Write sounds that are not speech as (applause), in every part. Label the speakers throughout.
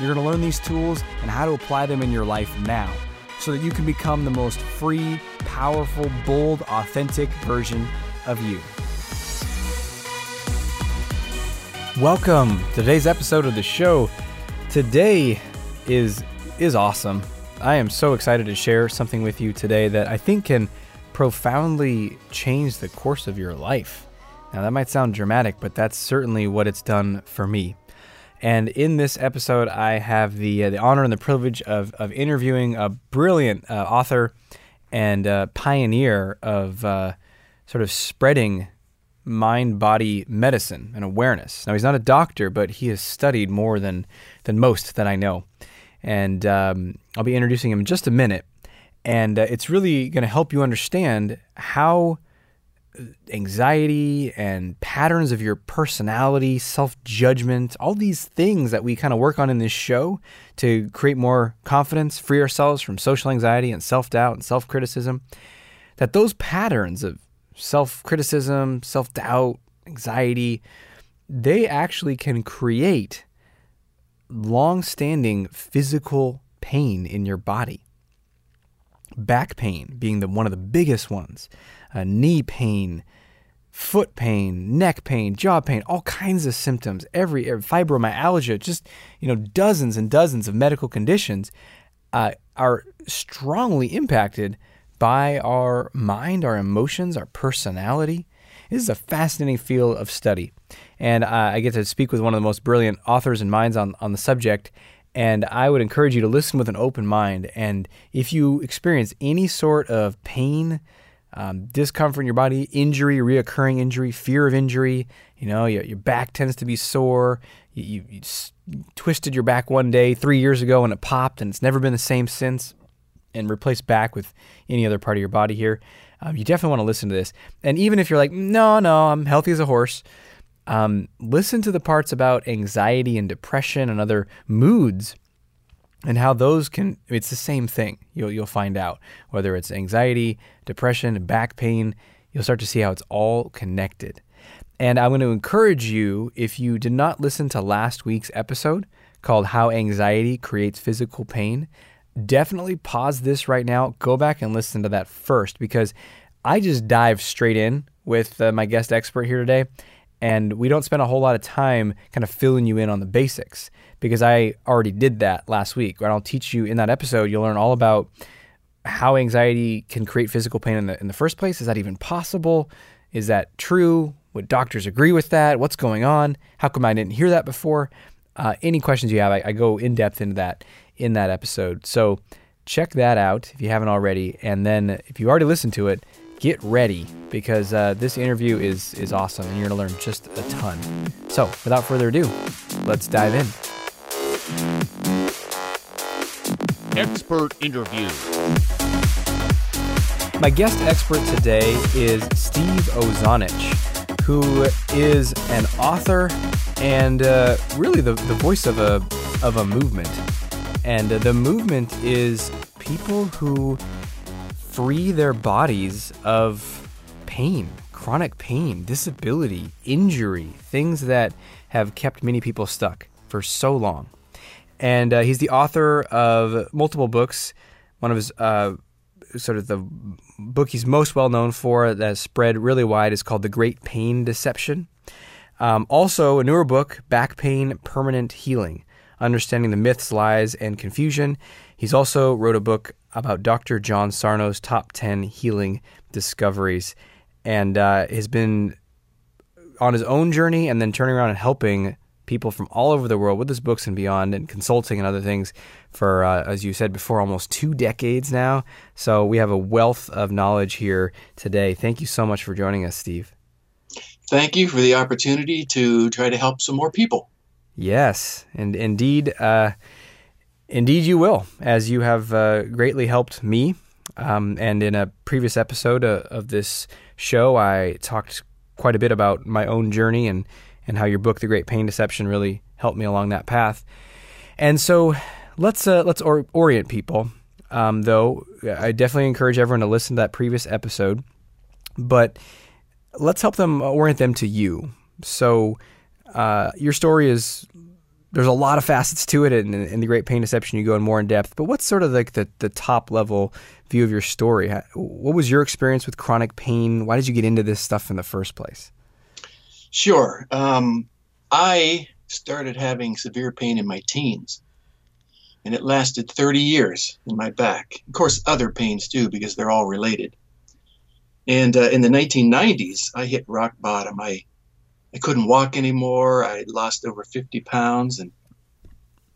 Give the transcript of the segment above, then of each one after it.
Speaker 1: You're going to learn these tools and how to apply them in your life now so that you can become the most free, powerful, bold, authentic version of you. Welcome to today's episode of the show. Today is is awesome. I am so excited to share something with you today that I think can profoundly change the course of your life. Now that might sound dramatic, but that's certainly what it's done for me. And in this episode, I have the uh, the honor and the privilege of, of interviewing a brilliant uh, author and uh, pioneer of uh, sort of spreading mind body medicine and awareness. Now, he's not a doctor, but he has studied more than, than most that I know. And um, I'll be introducing him in just a minute. And uh, it's really going to help you understand how anxiety and patterns of your personality, self judgment, all these things that we kind of work on in this show to create more confidence, free ourselves from social anxiety and self doubt and self criticism, that those patterns of self criticism, self doubt, anxiety, they actually can create long standing physical pain in your body. Back pain being the, one of the biggest ones uh, knee pain, foot pain, neck pain, jaw pain, all kinds of symptoms, every, fibromyalgia, just you know dozens and dozens of medical conditions uh, are strongly impacted by our mind, our emotions, our personality. This is a fascinating field of study, and uh, I get to speak with one of the most brilliant authors and minds on on the subject. And I would encourage you to listen with an open mind. And if you experience any sort of pain, um, discomfort in your body, injury, reoccurring injury, fear of injury. You know, your, your back tends to be sore. You, you, you s- twisted your back one day three years ago and it popped, and it's never been the same since. And replace back with any other part of your body here. Um, you definitely want to listen to this. And even if you're like, no, no, I'm healthy as a horse, um, listen to the parts about anxiety and depression and other moods and how those can it's the same thing. You'll, you'll find out whether it's anxiety depression back pain you'll start to see how it's all connected. And i'm going to encourage you if you did not listen to last week's episode called how anxiety creates physical pain definitely pause this right now go back and listen to that first because i just dive straight in with uh, my guest expert here today and we don't spend a whole lot of time kind of filling you in on the basics because I already did that last week. And I'll teach you in that episode, you'll learn all about how anxiety can create physical pain in the, in the first place. Is that even possible? Is that true? Would doctors agree with that? What's going on? How come I didn't hear that before? Uh, any questions you have, I, I go in depth into that in that episode. So check that out if you haven't already. And then if you already listened to it, get ready because uh, this interview is is awesome and you're gonna learn just a ton. So without further ado, let's dive in.
Speaker 2: Expert interview.
Speaker 1: My guest expert today is Steve Ozanich, who is an author and uh, really the, the voice of a of a movement. And uh, the movement is people who free their bodies of pain, chronic pain, disability, injury, things that have kept many people stuck for so long. And uh, he's the author of multiple books. One of his uh, sort of the book he's most well known for that spread really wide is called The Great Pain Deception. Um, also, a newer book, Back Pain Permanent Healing Understanding the Myths, Lies, and Confusion. He's also wrote a book about Dr. John Sarno's top 10 healing discoveries and uh, has been on his own journey and then turning around and helping people from all over the world with his books and beyond and consulting and other things for, uh, as you said before, almost two decades now. So we have a wealth of knowledge here today. Thank you so much for joining us, Steve.
Speaker 3: Thank you for the opportunity to try to help some more people.
Speaker 1: Yes, and indeed. Uh, Indeed, you will, as you have uh, greatly helped me. Um, and in a previous episode uh, of this show, I talked quite a bit about my own journey and, and how your book, The Great Pain Deception, really helped me along that path. And so let's uh, let's or- orient people. Um, though I definitely encourage everyone to listen to that previous episode, but let's help them orient them to you. So uh, your story is there's a lot of facets to it, and in the Great Pain Deception, you go in more in depth. But what's sort of like the, the top level view of your story? What was your experience with chronic pain? Why did you get into this stuff in the first place?
Speaker 3: Sure. Um, I started having severe pain in my teens, and it lasted 30 years in my back. Of course, other pains too, because they're all related. And uh, in the 1990s, I hit rock bottom. I I couldn't walk anymore. I lost over 50 pounds, and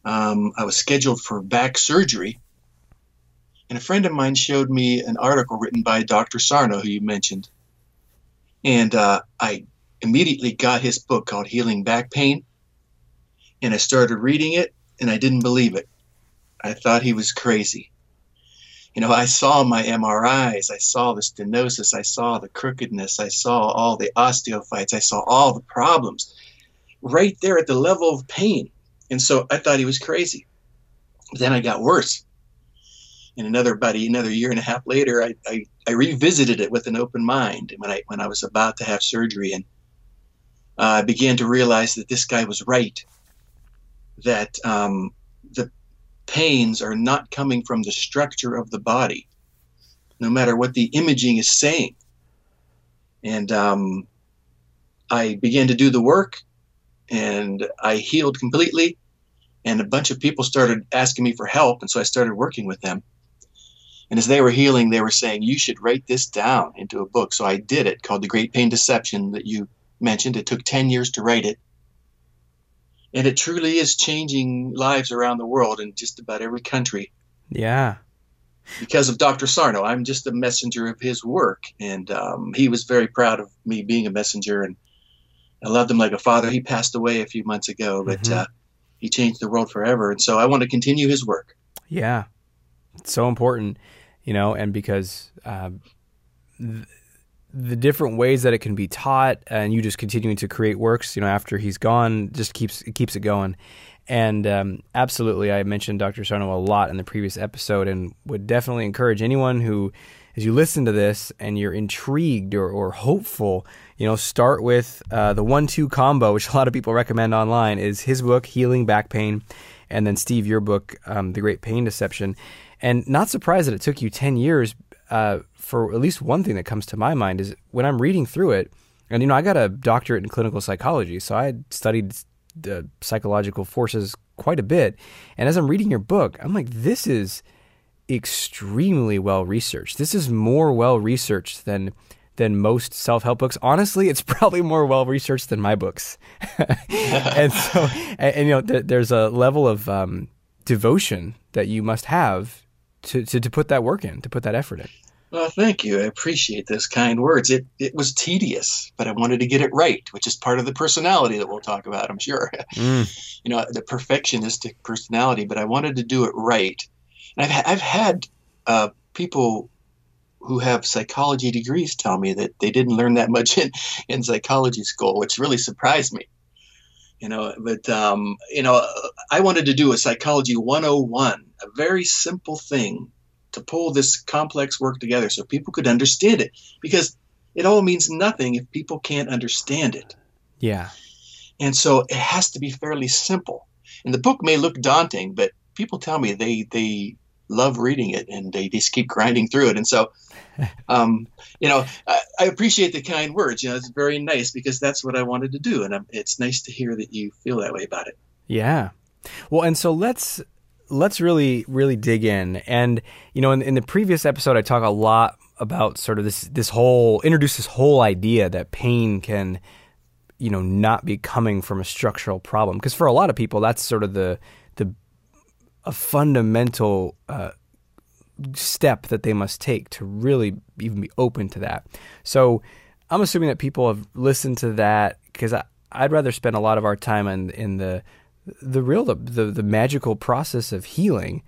Speaker 3: um, I was scheduled for back surgery. And a friend of mine showed me an article written by Dr. Sarno, who you mentioned. And uh, I immediately got his book called Healing Back Pain. And I started reading it, and I didn't believe it. I thought he was crazy you know, I saw my MRIs, I saw the stenosis, I saw the crookedness, I saw all the osteophytes, I saw all the problems right there at the level of pain. And so I thought he was crazy. But then I got worse. And another buddy, another year and a half later, I, I, I revisited it with an open mind when I when I was about to have surgery, and I began to realize that this guy was right. That um, the pains are not coming from the structure of the body, no matter what the imaging is saying. And um, I began to do the work and I healed completely. And a bunch of people started asking me for help. And so I started working with them. And as they were healing, they were saying, You should write this down into a book. So I did it called The Great Pain Deception that you mentioned. It took 10 years to write it and it truly is changing lives around the world in just about every country.
Speaker 1: Yeah.
Speaker 3: Because of Dr. Sarno, I'm just a messenger of his work, and um, he was very proud of me being a messenger, and I loved him like a father. He passed away a few months ago, but mm-hmm. uh, he changed the world forever, and so I want to continue his work.
Speaker 1: Yeah, it's so important, you know, and because uh, th- the different ways that it can be taught and you just continuing to create works you know after he's gone just keeps it keeps it going. And um, absolutely i mentioned dr sarno a lot in the previous episode and would definitely encourage anyone who as you listen to this and you're intrigued or, or hopeful you know start with uh, the one-two combo (laughs) which a lot of people recommend online is his book healing back pain and then steve your book um, the great pain deception. And not surprised that it took you 10 years uh, for at least one thing that comes to my mind is when I'm reading through it, and you know, I got a doctorate in clinical psychology, so I had studied the psychological forces quite a bit. And as I'm reading your book, I'm like, this is extremely well researched. This is more well researched than than most self help books. Honestly, it's (laughs) probably more well researched than my books. (laughs) and so, (laughs) and, and you know, th- there's a level of um, devotion that you must have to, to, to put that work in, to put that effort in.
Speaker 3: Well, thank you. I appreciate those kind words. It it was tedious, but I wanted to get it right, which is part of the personality that we'll talk about, I'm sure. (laughs) Mm. you know, the perfectionistic personality, but I wanted to do it right. And I've I've had uh, people who have psychology degrees tell me that they didn't learn that much (laughs) in, in psychology school, which really surprised me. You know, but um, you know, I wanted to do a psychology 101 a very simple thing to pull this complex work together so people could understand it because it all means nothing if people can't understand it.
Speaker 1: Yeah.
Speaker 3: And so it has to be fairly simple. And the book may look daunting, but people tell me they they love reading it and they just keep grinding through it. And so, um, you know, I, I, appreciate the kind words. You know, it's very nice because that's what I wanted to do, and I'm, it's nice to hear that you feel that way about it.
Speaker 1: Yeah. Well, and so let's let's really really dig in and you know in, in, the previous episode i talk a lot about sort of this this whole introduce this whole idea that pain can you know not be coming from a structural problem because for a lot of people that's sort of the the a fundamental uh, step that they must take to really even be open to that so i'm assuming that people have listened to that because i'd rather spend a lot of our time in in the the real the, the, the magical process of healing,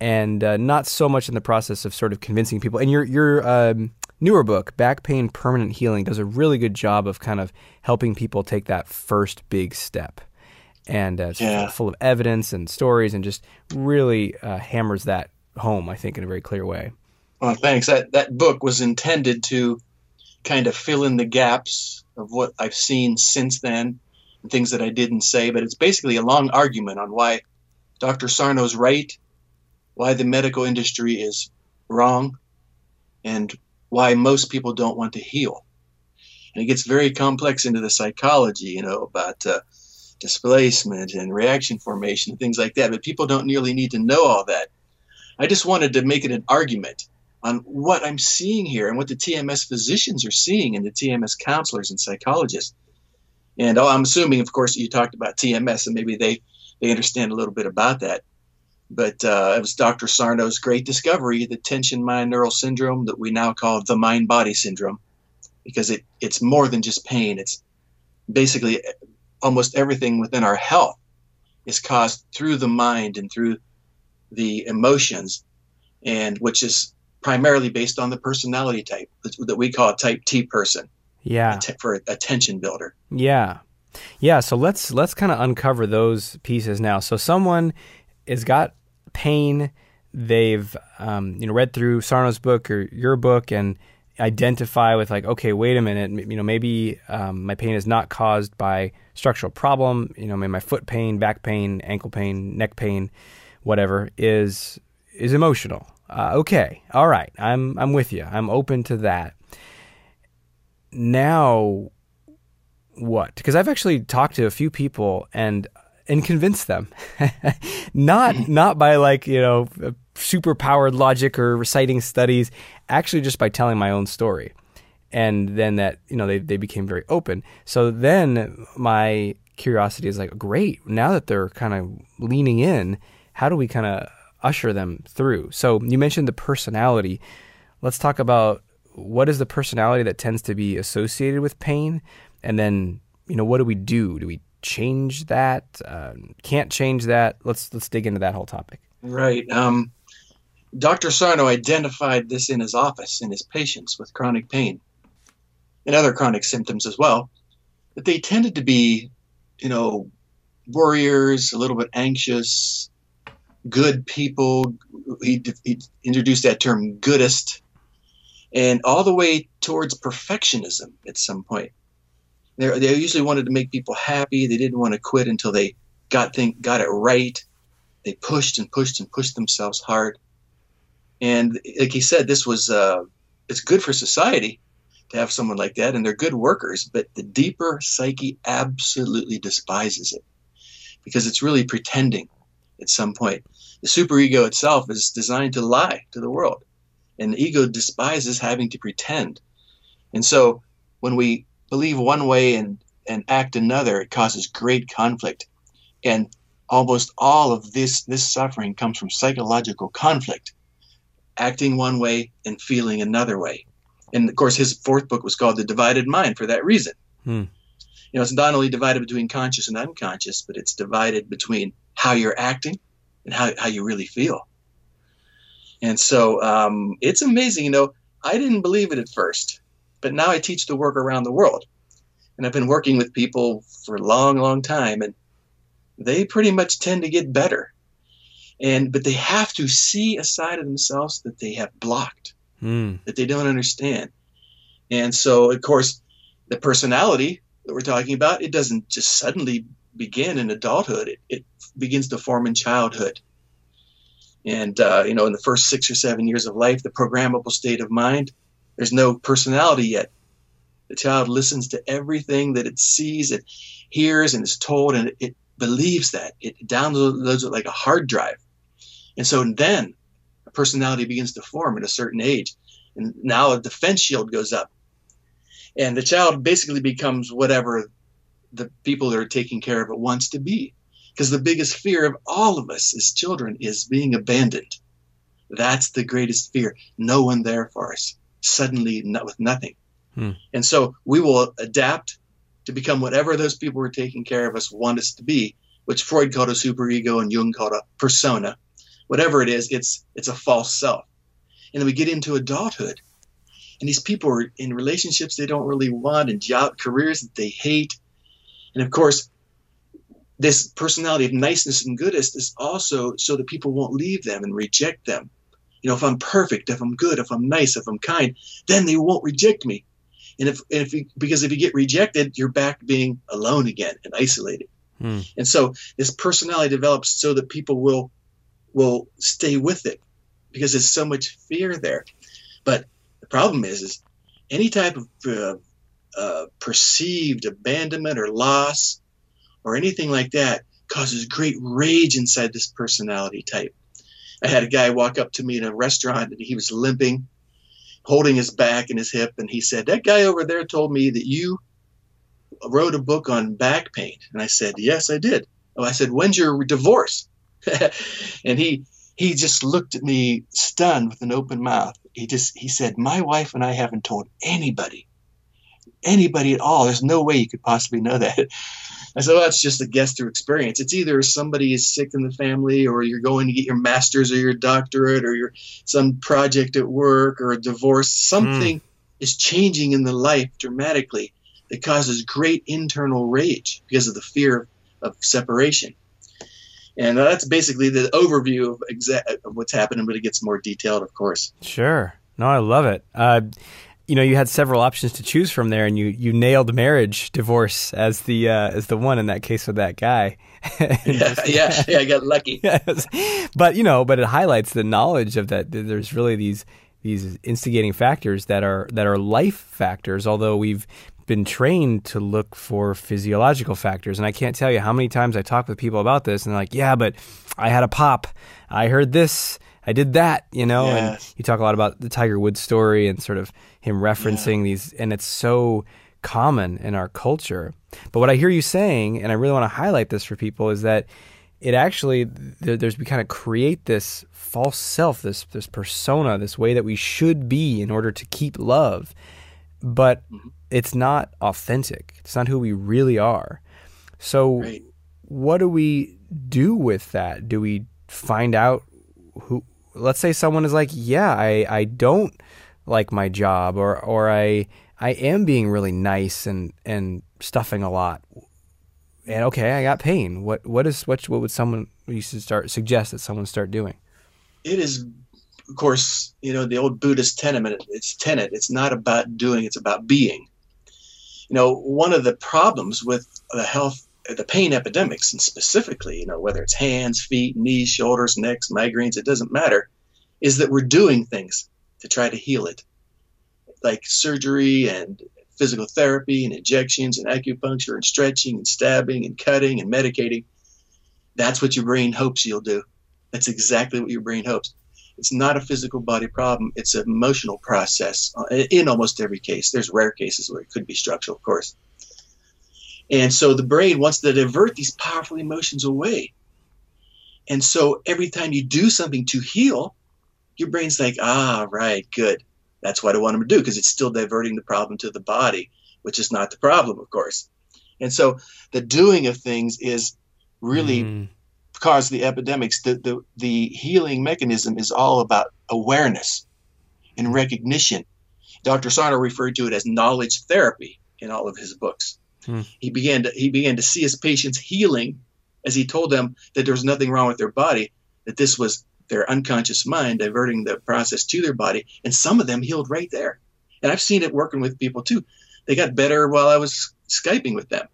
Speaker 1: and uh, not so much in the process of sort of convincing people. And your your um, newer book, Back Pain Permanent Healing, does a really good job of kind of helping people take that first big step. And uh,
Speaker 3: Yeah.
Speaker 1: full of evidence and stories, and just really uh, hammers that home. I think in a very clear way.
Speaker 3: Well, thanks. That that book was intended to kind of fill in the gaps of what I've seen since then and things that I didn't say. But it's basically a long argument on why Dr. Sarno's right, why the medical industry is wrong, and why most people don't want to heal. And it gets very complex into the psychology, you know, about uh, displacement and reaction formation and things like that. But people don't nearly need to know all that. I just wanted to make it an argument on what I'm seeing here and what the TMS physicians are seeing and the TMS counselors and psychologists. And I'm assuming, of course, you talked about TMS and maybe they, they understand a little bit about that. But uh, it was Dr. Sarno's great discovery, the tension myoneural syndrome that we now call the mind body syndrome, because it, it's more than just pain. It's basically almost everything within our health is caused through the mind and through the emotions, and which is primarily based on the personality type that we call a type T person
Speaker 1: Yeah.
Speaker 3: for attention builder.
Speaker 1: Yeah. Yeah, so let's let's kind of uncover those pieces now. So someone has got pain, they've um, you know read through Sarno's book or your book and identify with like, okay, wait a minute, you know, maybe um, my pain is not caused by structural problem. You know, maybe my foot pain, back pain, ankle pain, neck pain, whatever is is emotional. Uh, okay, all right, I'm I'm with you. I'm open to that. Now, what? Because I've actually talked to a few people and and convinced them, (laughs) not not by like you know super powered logic or reciting studies, actually just by telling my own story, and then that you know they they became very open. So then my curiosity is like, great. Now that they're kind of leaning in, how do we kind of usher them through? So you mentioned the personality. Let's talk about what is the personality that tends to be associated with pain, and then you know what do we do? Do we change that? Uh, can't change that? Let's let's dig into that whole topic.
Speaker 3: Right. Um, Dr. Sarno identified this in his office in his patients with chronic pain and other chronic symptoms as well. That they tended to be, you know, warriors, a little bit anxious, good people. He, he introduced that term goodist, and all the way towards perfectionism at some point. They, they usually wanted to make people happy. They didn't want to quit until they got thing, got it right they pushed and pushed and pushed themselves hard. And like he said, this was uh, it's good for society to have someone like that, and they're good workers. But the deeper psyche absolutely despises it because it's really pretending. At some point, the superego itself is designed to lie to the world, and the ego despises having to pretend. And so, when we believe one way and and act another, it causes great conflict. And almost all of this this suffering comes from psychological conflict acting one way and feeling another way and of course his fourth book was called the divided mind for that reason
Speaker 1: Hmm.
Speaker 3: you know it's not only divided between conscious and unconscious but it's divided between how you're acting and how, how you really feel and so um, it's amazing you know i didn't believe it at first but now i teach the work around the world and i've been working with people for a long long time and they pretty much tend to get better. And but they have to see a side of themselves that they have blocked,
Speaker 1: Hmm.
Speaker 3: that they don't understand. And so of course the personality that we're talking about, it doesn't just suddenly begin in adulthood. It, it begins to form in childhood. And uh, you know, in the first six or seven years of life, the programmable state of mind, there's no personality yet. The child listens to everything that it sees, it hears, and is told, and it, it believes that. It downloads it like a hard drive. And so then a personality begins to form at a certain age. And now a defense shield goes up. And the child basically becomes whatever the people that are taking care of it wants to be. Because the biggest fear of all of us as children is being abandoned. That's the greatest fear. No one there for us. Suddenly, not with nothing.
Speaker 1: Hmm.
Speaker 3: And so we will adapt to become whatever those people who are taking care of us want us to be. which Freud called a superego and Jung called a persona. Whatever it is, it's it's a false self. And then we get into adulthood, and these people are in relationships they don't really want and job careers that they hate. And of course, this personality of niceness and goodness is also so that people won't leave them and reject them. You know, if I'm perfect, if I'm good, if I'm nice, if I'm kind, then they won't reject me. And if, and if you, because if you get rejected, you're back being alone again and isolated. Hmm. And so this personality develops so that people will will stay with it because there's so much fear there. But the problem is, is any type of uh, uh, perceived abandonment or loss or anything like that causes great rage inside this personality type. I had a guy walk up to me in a restaurant and he was limping, holding his back and his hip, and he said, That guy over there told me that you wrote a book on back pain. And I said, Yes, I did. Oh, I said, When's your divorce? (laughs) and he he just looked at me stunned with an open mouth. He just he said, My wife and I haven't told anybody. Anybody at all. There's no way you could possibly know that. (laughs) And so that's just a guess through experience. It's either somebody is sick in the family, or you're going to get your master's or your doctorate, or your some project at work, or a divorce. Something mm. is changing in the life dramatically that causes great internal rage because of the fear of separation. And that's basically the overview of, exa- of what's happening, but it gets more detailed, of course.
Speaker 1: Sure. No, I love it. Uh, you know, you had several options to choose from there, and you, you nailed marriage, divorce as the uh, as the one in that case with that guy. (laughs)
Speaker 3: yeah, yeah, yeah, I got lucky. (laughs) yes.
Speaker 1: But you know, but it highlights the knowledge of that. There's really these these instigating factors that are that are life factors. Although we've been trained to look for physiological factors, and I can't tell you how many times I talk with people about this, and they're like, "Yeah, but I had a pop. I heard this." I did that, you know, yes. and you talk a lot about the Tiger Woods story and sort of him referencing yeah. these, and it's so common in our culture. But what I hear you saying, and I really want to highlight this for people, is that it actually there's we kind of create this false self, this this persona, this way that we should be in order to keep love, but mm-hmm. It's not authentic. It's not who we really are. So, right. what do we do with that? Do we find out who let's say someone is like, yeah, I, I don't like my job or, or I, I am being really nice and, and stuffing a lot. And okay, I got pain. What, what is, what, what would someone, you should start, suggest that someone start doing?
Speaker 3: It is, of course, you know, the old Buddhist tenet, it's tenet. It's not about doing, it's about being. You know, one of the problems with the health the pain epidemics, and specifically, you know, whether it's hands, feet, knees, shoulders, necks, migraines, it doesn't matter, is that we're doing things to try to heal it, like surgery and physical therapy and injections and acupuncture and stretching and stabbing and cutting and medicating. That's what your brain hopes you'll do. That's exactly what your brain hopes. It's not a physical body problem. It's an emotional process uh, in almost every case. There's rare cases where it could be structural, of course. And so the brain wants to divert these powerful emotions away. And so every time you do something to heal, your brain's like, ah, right, good. That's what I want them to do because it's still diverting the problem to the body, which is not the problem, of course. And so the doing of things is really mm. Cause the epidemics. The, the, the healing mechanism is all about awareness and recognition. Dr. Sarno referred to it as knowledge therapy in all of his books. Hmm. He began to he began to see his patients healing as he told them that there was nothing wrong with their body, that this was their unconscious mind diverting the process to their body, and some of them healed right there. And I've seen it working with people too. They got better while I was skyping with them.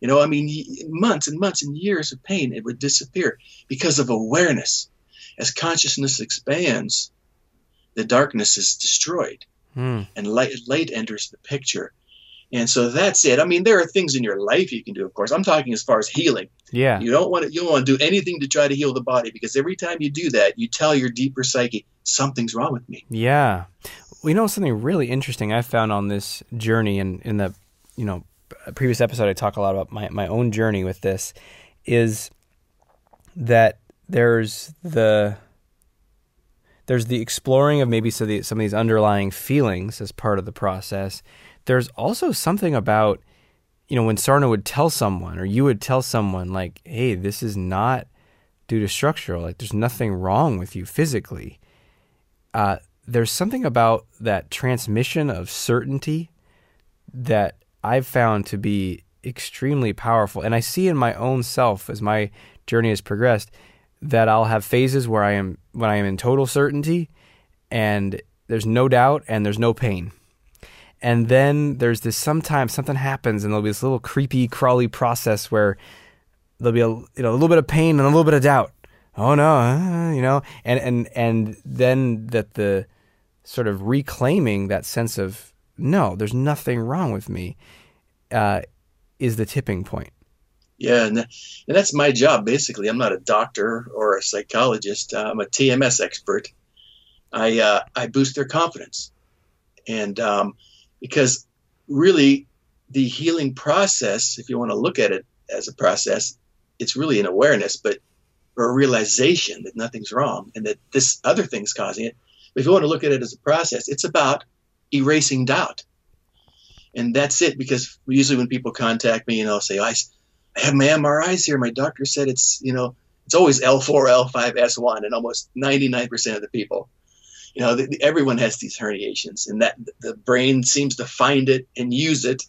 Speaker 3: You know, I mean, months and months and years of pain, it would disappear because of awareness. As consciousness expands, the darkness is destroyed hmm. and light, light enters the picture. And so that's it. I mean, there are things in your life you can do, of course. I'm talking as far as healing.
Speaker 1: Yeah.
Speaker 3: You don't want to you don't want to do anything to try to heal the body because every time you do that, you tell your deeper psyche, something's wrong with me.
Speaker 1: Yeah. We know something really interesting I found on this journey and in, in the, you know, previous episode I talk a lot about my, my own journey with this is that there's the there's the exploring of maybe some of, the, some of these underlying feelings as part of the process there's also something about you know, when Sarno would tell someone or you would tell someone like, "Hey, this is not due to structural. Like, there's nothing wrong with you physically." Uh, there's something about that transmission of certainty that I've found to be extremely powerful, and I see in my own self as my journey has progressed that I'll have phases where I am when I am in total certainty, and there's no doubt and there's no pain. And then there's this sometimes something happens and there'll be this little creepy crawly process where there'll be a you know a little bit of pain and a little bit of doubt. Oh no uh, you know and and and then that the sort of reclaiming that sense of no there's nothing wrong with me uh, is the tipping point.
Speaker 3: Yeah and, and that's my job basically. I'm not a doctor or a psychologist. I'm a tms expert. I uh, i boost their confidence. And um, because really the healing process, if you want to look at it as a process, it's really an awareness, but or a realization that nothing's wrong and that this other thing's causing it. But if you want to look at it as a process, it's about erasing doubt. And that's it, because usually when people contact me, you know, say, I, I have my MRIs here. My doctor said it's, you know, it's always L4, L5, S1, and almost 99% of the people you know, the, the, everyone has these herniations, and that the brain seems to find it and use it,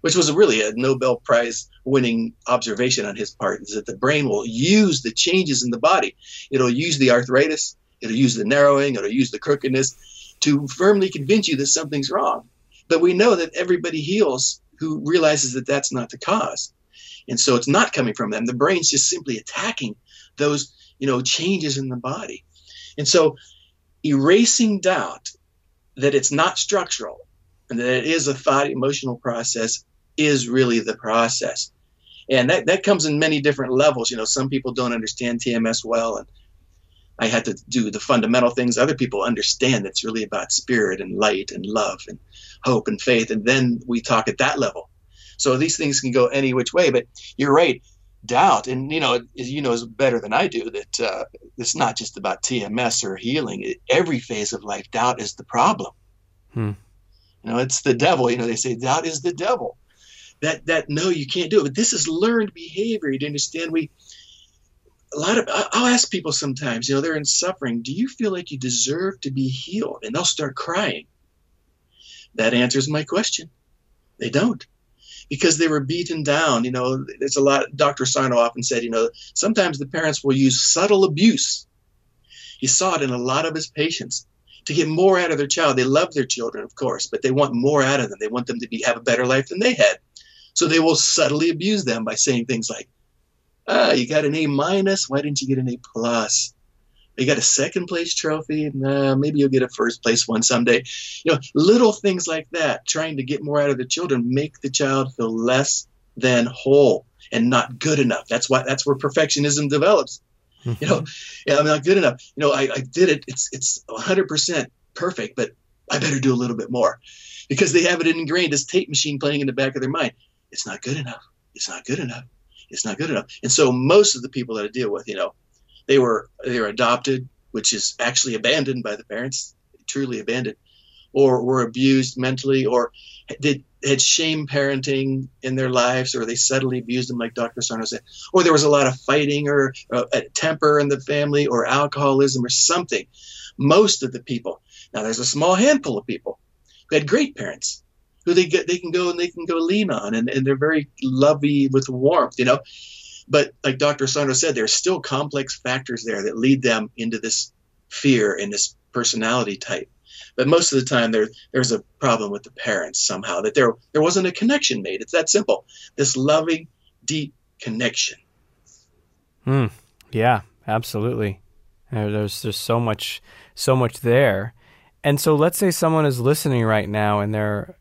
Speaker 3: which was really a Nobel Prize winning observation on his part, is that the brain will use the changes in the body. It'll use the arthritis, it'll use the narrowing, it'll use the crookedness to firmly convince you that something's wrong. But we know that everybody heals who realizes that that's not the cause. And so it's not coming from them. The brain's just simply attacking those, you know, changes in the body. And so erasing doubt that it's not structural and that it is a thought emotional process is really the process. And that, that comes in many different levels. You know, some people don't understand TMS well, and I had to do the fundamental things. Other people understand it's really about spirit and light and love and hope and faith. And then we talk at that level. So these things can go any which way. But you're right doubt, and you know, you know is better than I do that uh, it's not just about TMS or healing. every phase of life, doubt is the problem. Hmm. You know, it's the devil. You know, they say doubt is the devil. That that no, you can't do it. But this is learned behavior. You understand? We a lot of I'll ask people sometimes. You know, they're in suffering. Do you feel like you deserve to be healed? And they'll start crying. That answers my question. They don't because they were beaten down. You know, there's a lot. Dr. Sarno often said, you know, sometimes the parents will use subtle abuse. He saw it in a lot of his patients to get more out of their child. They love their children, of course, but they want more out of them. They want them to be have a better life than they had. So they will subtly abuse them by saying things like, "Ah, you got an A minus. Why didn't you get an A plus? You got a second place trophy. Nah, maybe you'll get a first place one someday. You know, little things like that, trying to get more out of the children, make the child feel less than whole and not good enough. That's why that's where perfectionism develops. Mm-hmm. You know, yeah, I'm not good enough. You know, I, I did it. It's it's 100% perfect, but I better do a little bit more because they have it ingrained as tape machine playing in the back of their mind. It's not good enough. It's not good enough. It's not good enough. And so most of the people that I deal with, you know, they were they were adopted, which is actually abandoned by the parents, truly abandoned, or were abused mentally, or did had shame parenting in their lives, or they subtly abused them, like Dr. Sarno said, or there was a lot of fighting or uh, temper in the family, or alcoholism, or something. Most of the people. Now, there's a small handful of people who had great parents who they get they can go and they can go lean on, and, and they're very lovey with warmth, you know. But like Dr. Sarno said, there's still complex factors there that lead them into this fear and this personality type. But most of the time, there there's a problem with the parents somehow that there there wasn't a connection made. It's that simple. This loving, deep connection.
Speaker 1: Hmm. Yeah. Absolutely. There's there's so much so much there. And so let's say someone is listening right now and they're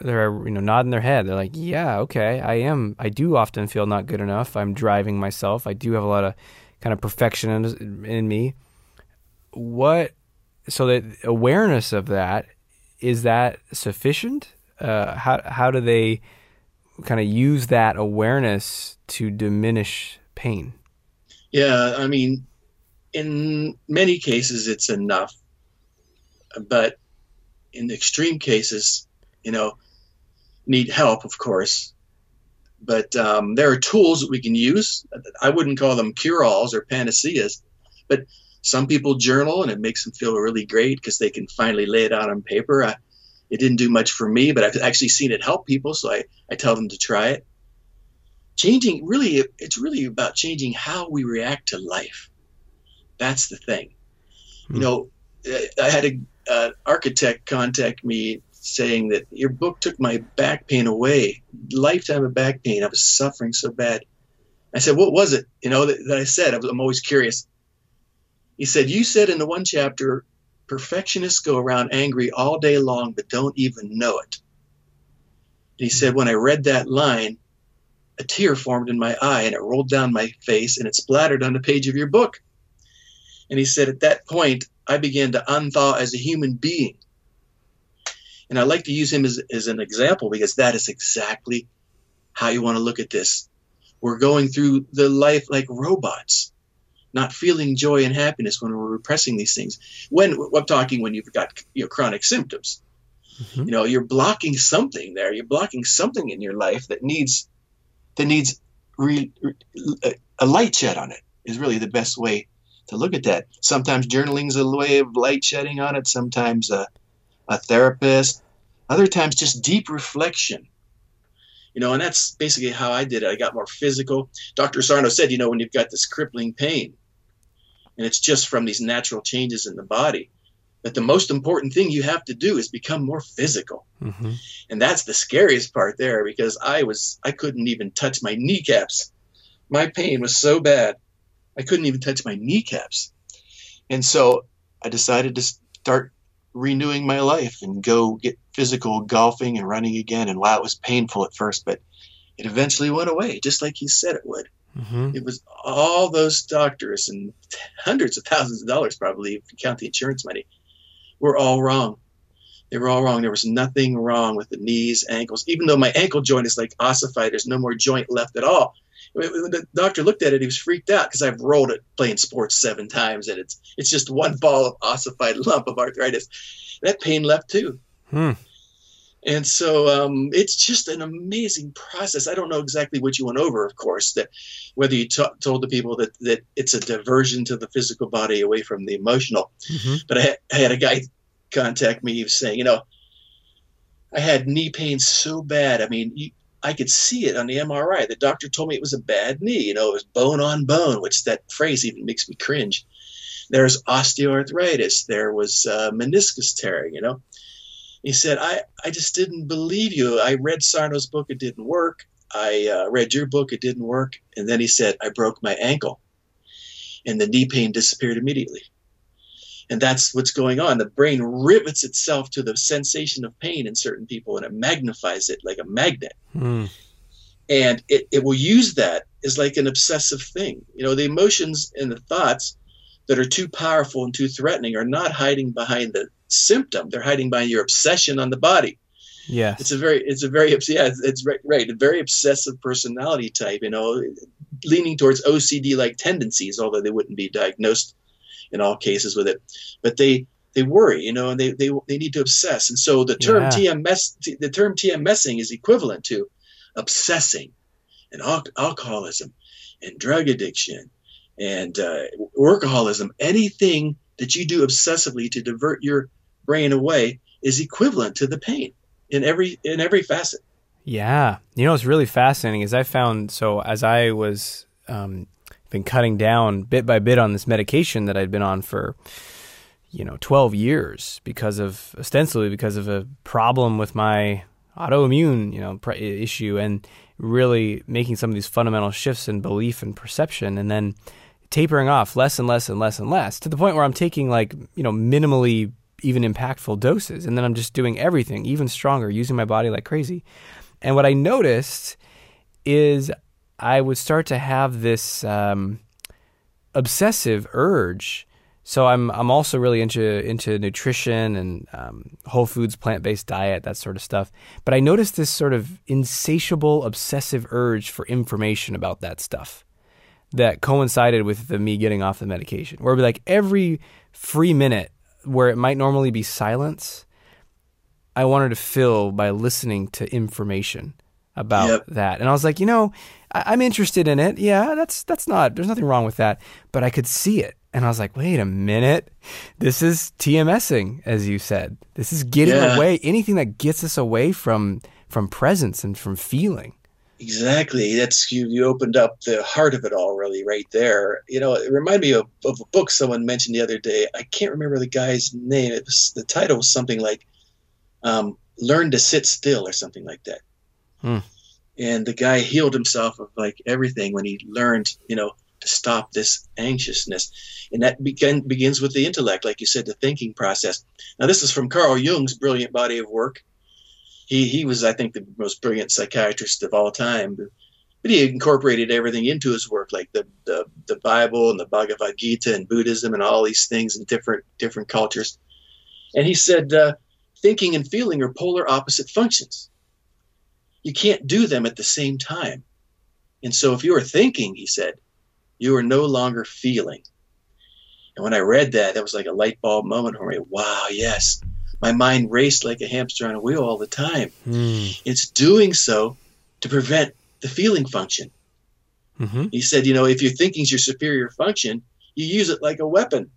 Speaker 1: they're you know nodding their head. They're like, "Yeah, okay, I am. I do often feel not good enough. I'm driving myself. I do have a lot of kind of perfection in, in me. What? So that awareness of that is that sufficient? Uh, how how do they kind of use that awareness to diminish pain?
Speaker 3: Yeah, I mean, in many cases it's enough, but in extreme cases, you know, need help, of course. But um, there are tools that we can use. I wouldn't call them cure-alls or panaceas, but some people journal and it makes them feel really great because they can finally lay it out on paper. I, it didn't do much for me, but I've actually seen it help people, so I, I tell them to try it. Changing really, it's really about changing how we react to life. That's the thing. Hmm. You know, I had an uh, architect contact me saying that your book took my back pain away, lifetime of back pain. I was suffering so bad. I said, "What was it?" You know that, that I said. I am always curious. He said, "You said in the one chapter, perfectionists go around angry all day long, but don't even know it." And he said, when I read that line, a tear formed in my eye and it rolled down my face and it splattered on the page of your book. And he said, at that point, I began to unthaw as a human being. And I like to use him as, as an example because that is exactly how you want to look at this. We're going through the life like robots, not feeling joy and happiness when we're repressing these things. When I'm talking when you've got you know, chronic symptoms, mm-hmm. you know, you're blocking something there. You're blocking something in your life that needs that needs re, re, a light shed on it. Is really the best way to look at that. Sometimes journaling is a way of light shedding on it. Sometimes a, a therapist. Other times just deep reflection. You know, and that's basically how I did it. I got more physical. Dr. Sarno said, you know, when you've got this crippling pain, and it's just from these natural changes in the body, that the most important thing you have to do is become more physical. Mm-hmm. And that's the scariest part there because I was I couldn't even touch my kneecaps. My pain was so bad I couldn't even touch my kneecaps. And so I decided to start renewing my life and go get physical golfing and running again. And wow, it was painful at first, but it eventually went away, just like he said it would. Mm-hmm. It was all those doctors and hundreds of thousands of dollars, probably, if you count the insurance money, were all wrong. They were all wrong. There was nothing wrong with the knees, ankles. Even though my ankle joint is like ossified, there's no more joint left at all the doctor looked at it, he was freaked out because I've rolled it playing sports seven times, and it's it's just one ball of ossified (laughs) lump of arthritis. That pain left too. Hmm. And so um, it's just an amazing process. I don't know exactly what you went over, of course, that whether you t- told the people that, that it's a diversion to the physical body away from the emotional. Mm-hmm. But I, I, had a guy contact me. He was saying, you know, I had knee pain so bad. I mean, you, I could see it on the MRI. The doctor told me it was a bad knee. You know, it was bone on bone, which that phrase even makes me cringe. There's osteoarthritis. There was uh, meniscus tearing. You know, he said, I, I just didn't believe you. I read Sarno's book, it didn't work. I uh, read your book, it didn't work. And then he said, I broke my ankle. And the knee pain disappeared immediately. And that's what's going on. The brain rivets itself to the sensation of pain in certain people and it magnifies it like a magnet. Mm. And it, it will use that as like an obsessive thing. You know, the emotions and the thoughts that are too powerful and too threatening are not hiding behind the symptom. They're hiding behind your obsession on the body.
Speaker 1: Yeah,
Speaker 3: it's a very, it's a very, yeah, it's, it's right, right, a very obsessive personality type. You know, leaning towards OCD-like tendencies, although they wouldn't be diagnosed in all cases with it. But they they worry, you know, and they they, they need to obsess. And so the term yeah. TMS the term TMSing is equivalent to obsessing and al- alcoholism and drug addiction and uh, workaholism. Anything that you do obsessively to divert your brain away is equivalent to the pain in every in every facet.
Speaker 1: Yeah, you know what's really fascinating is I found so as I was um, been cutting down bit by bit on this medication that I'd been on for you know 12 years because of ostensibly because of a problem with my autoimmune you know issue and really making some of these fundamental shifts in belief and perception and then tapering off less and less and less and less to the point where I'm taking like you know minimally even impactful doses and then I'm just doing everything even stronger using my body like crazy. And what I noticed is I would start to have this um, obsessive urge. So I'm I'm also really into into nutrition and um, whole foods, plant based diet, that sort of stuff. But I noticed this sort of insatiable, obsessive urge for information about that stuff that coincided with the me getting off the medication. Where it'd be like every free minute where it might normally be silence, I wanted to fill by listening to information about
Speaker 3: Yep.
Speaker 1: that. And I was like, you know, I- I'm interested in it. Yeah, that's that's not. There's nothing wrong with that. But I could see it, and I was like, wait a minute, this is TMSing, as you said. This is getting
Speaker 3: Yeah.
Speaker 1: away. Anything that gets us away from from presence and from feeling.
Speaker 3: Exactly. That's you. You opened up the heart of it all, really, right there. You know, it reminded me of, of a book someone mentioned the other day. I can't remember the guy's name. It was the title was something like um, "Learn to Sit Still" or something like that.
Speaker 1: Hmm.
Speaker 3: And the guy healed himself of like everything when he learned, you know, to stop this anxiousness, and that begin, begins with the intellect, like you said, the thinking process. Now, this is from Carl Jung's brilliant body of work he he was I think the most brilliant psychiatrist of all time. But, but he incorporated everything into his work, like the, the the Bible and the Bhagavad Gita and Buddhism and all these things in different different cultures. And he said, uh, thinking and feeling are polar opposite functions. You can't do them at the same time. And so, if you are thinking, he said, you are no longer feeling. And when I read that, that was like a light bulb moment for me. Wow, yes, my mind raced like a hamster on a wheel all the time.
Speaker 1: Hmm.
Speaker 3: It's doing so to prevent the feeling function.
Speaker 1: Mm-hmm.
Speaker 3: He said, you know, if your thinking's your superior function, you use it like a weapon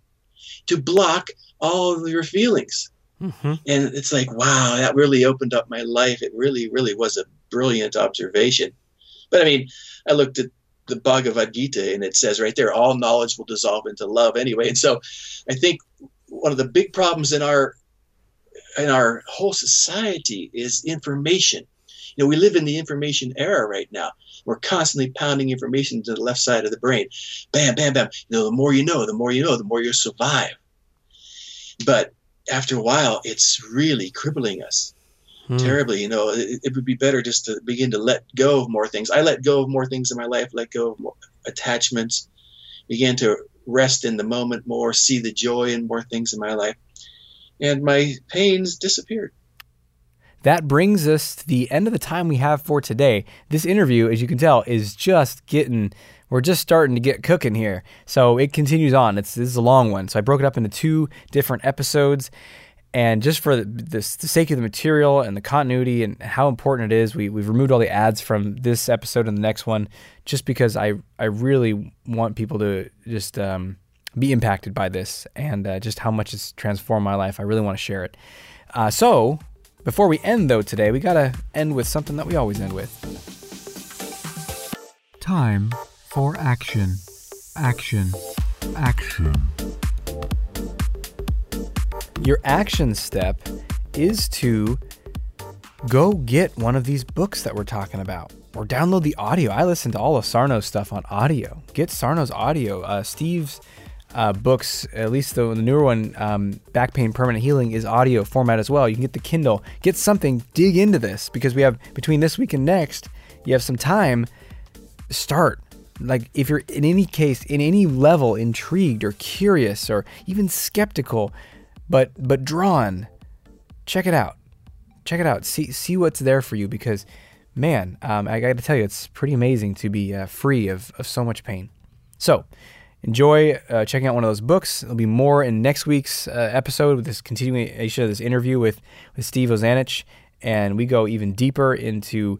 Speaker 3: to block all of your feelings.
Speaker 1: Mm-hmm.
Speaker 3: And it's like, wow, that really opened up my life. It really, really was a brilliant observation. But I mean, I looked at the Bhagavad Gita and it says right there, all knowledge will dissolve into love anyway. And so I think one of the big problems in our in our whole society is information. You know, we live in the information era right now. We're constantly pounding information to the left side of the brain. Bam, bam, bam. You know, the more you know, the more you know, the more you'll survive. But after a while, it's really crippling us
Speaker 1: Hmm.
Speaker 3: terribly. You know, it, it would be better just to begin to let go of more things. I let go of more things in my life, let go of more attachments, began to rest in the moment more, see the joy in more things in my life. And my pains disappeared.
Speaker 1: That brings us to the end of the time we have for today. This interview, as you can tell, is just getting, we're just starting to get cooking here. So it continues on. It's This is a long one. So I broke it up into two different episodes. And just for the, the, sake of the material and the continuity and how important it is, we, we've removed all the ads from this episode and the next one just because I, I really want people to just um, be impacted by this and uh, just how much it's transformed my life. I really want to share it. Uh, so, before we end though today, we gotta end with something that we always end with.
Speaker 2: Time for action. Action. Action.
Speaker 1: Your action step is to go get one of these books that we're talking about or download the audio. I listen to all of Sarno's stuff on audio. Get Sarno's audio. Uh, Steve's uh, books, at least the, the newer one, um, Back Pain Permanent Healing, is audio format as well. You can get the Kindle. Get something, dig into this because we have between this week and next, you have some time. Start. Like, if you're in any case, in any level, intrigued or curious or even skeptical, but but drawn, check it out. Check it out. See see what's there for you because, man, um, I got to tell you, it's pretty amazing to be uh, free of, of so much pain. So, enjoy uh, checking out one of those books. There'll be more in next week's uh, episode with this continuation of this interview with with Steve Ozanich, and we go even deeper into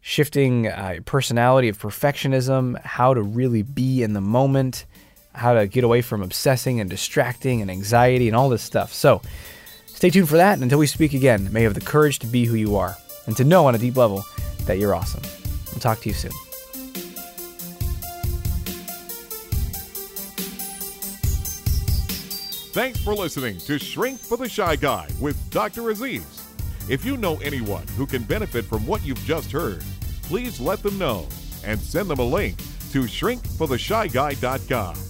Speaker 1: shifting uh, personality of perfectionism, how to really be in the moment, how to get away from obsessing and distracting and anxiety and all this stuff. So, stay tuned for that. And until we speak again, may you have the courage to be who you are and to know on a deep level that you're awesome. We'll talk to you soon.
Speaker 4: Thanks for listening to Shrink for the Shy Guy with Dr. Aziz. If you know anyone who can benefit from what you've just heard, please let them know and send them a link to shrinkfortheshyguy.com.